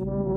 You.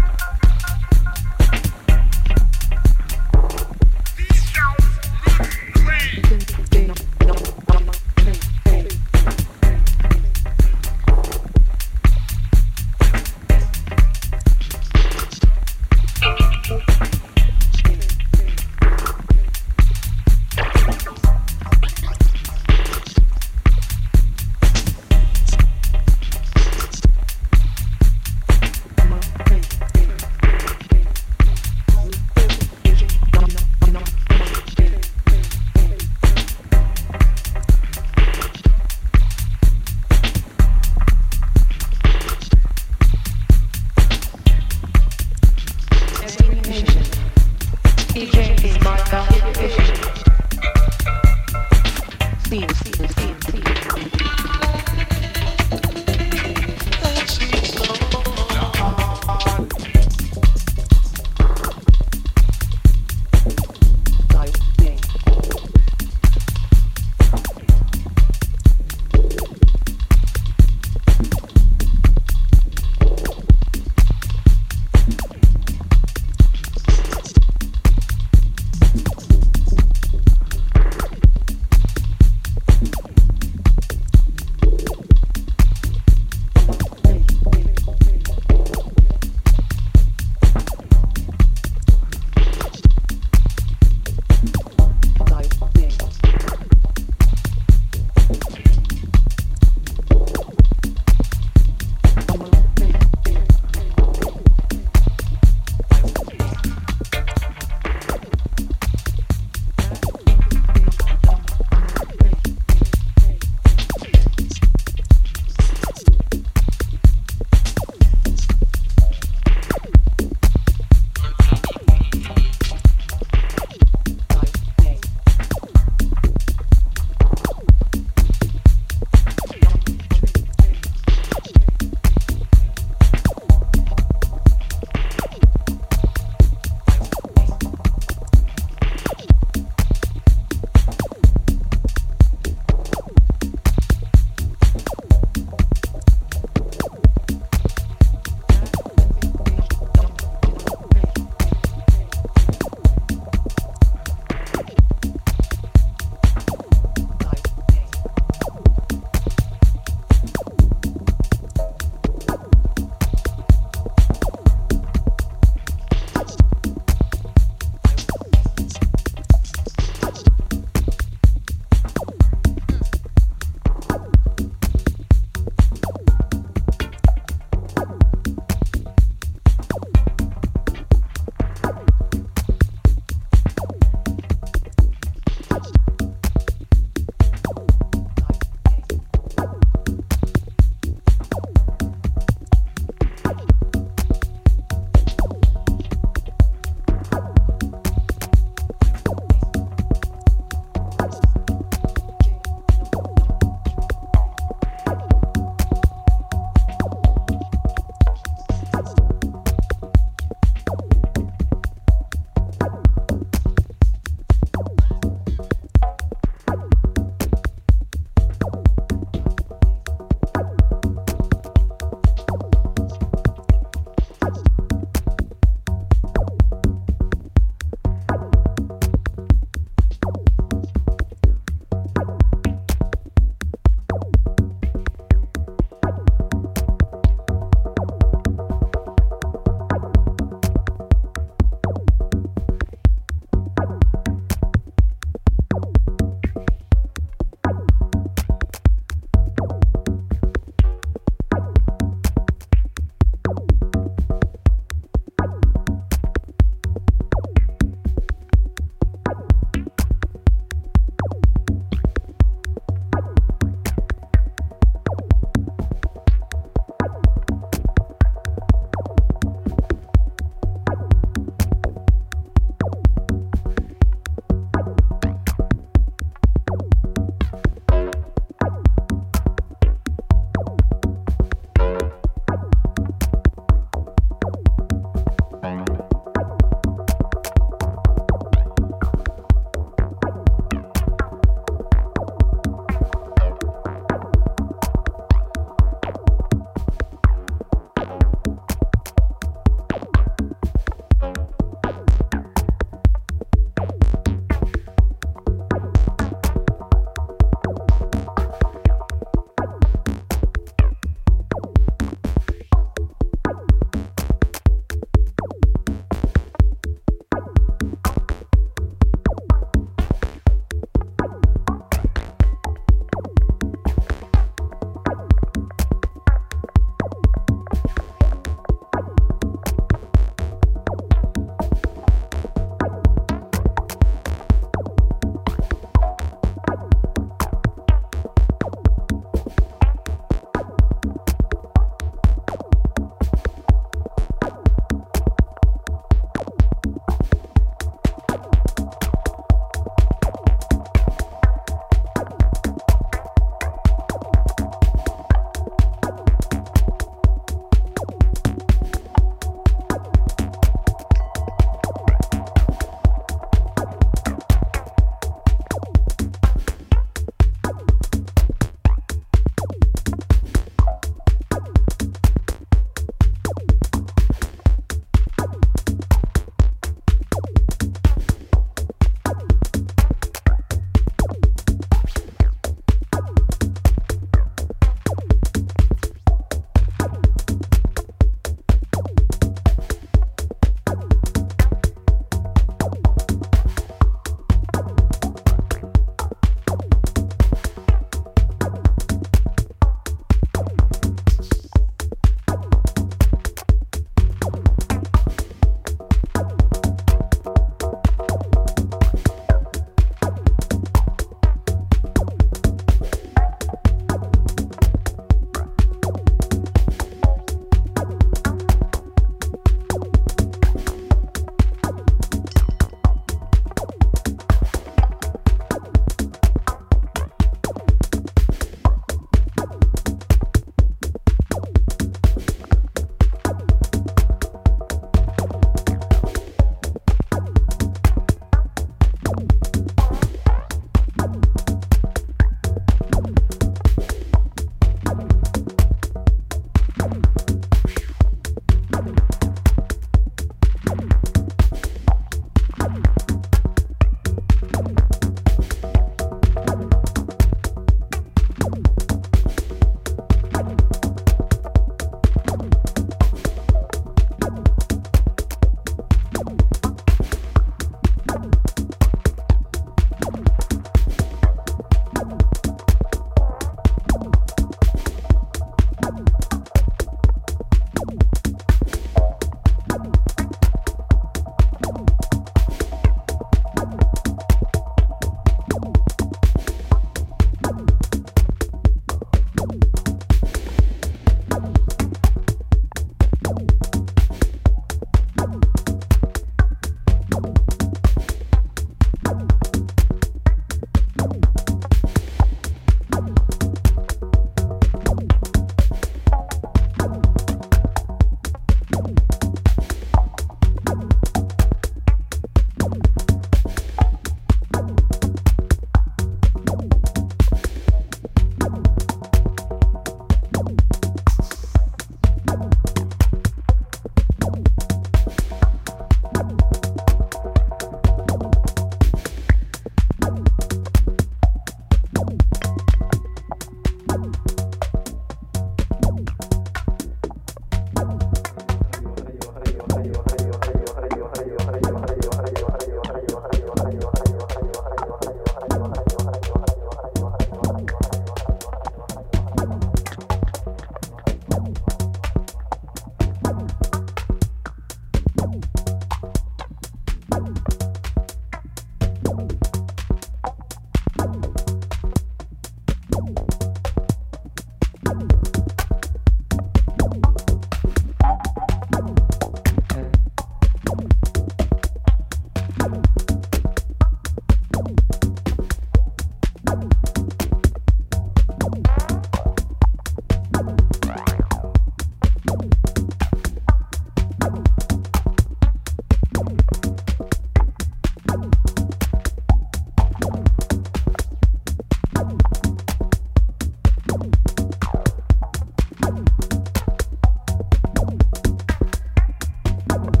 you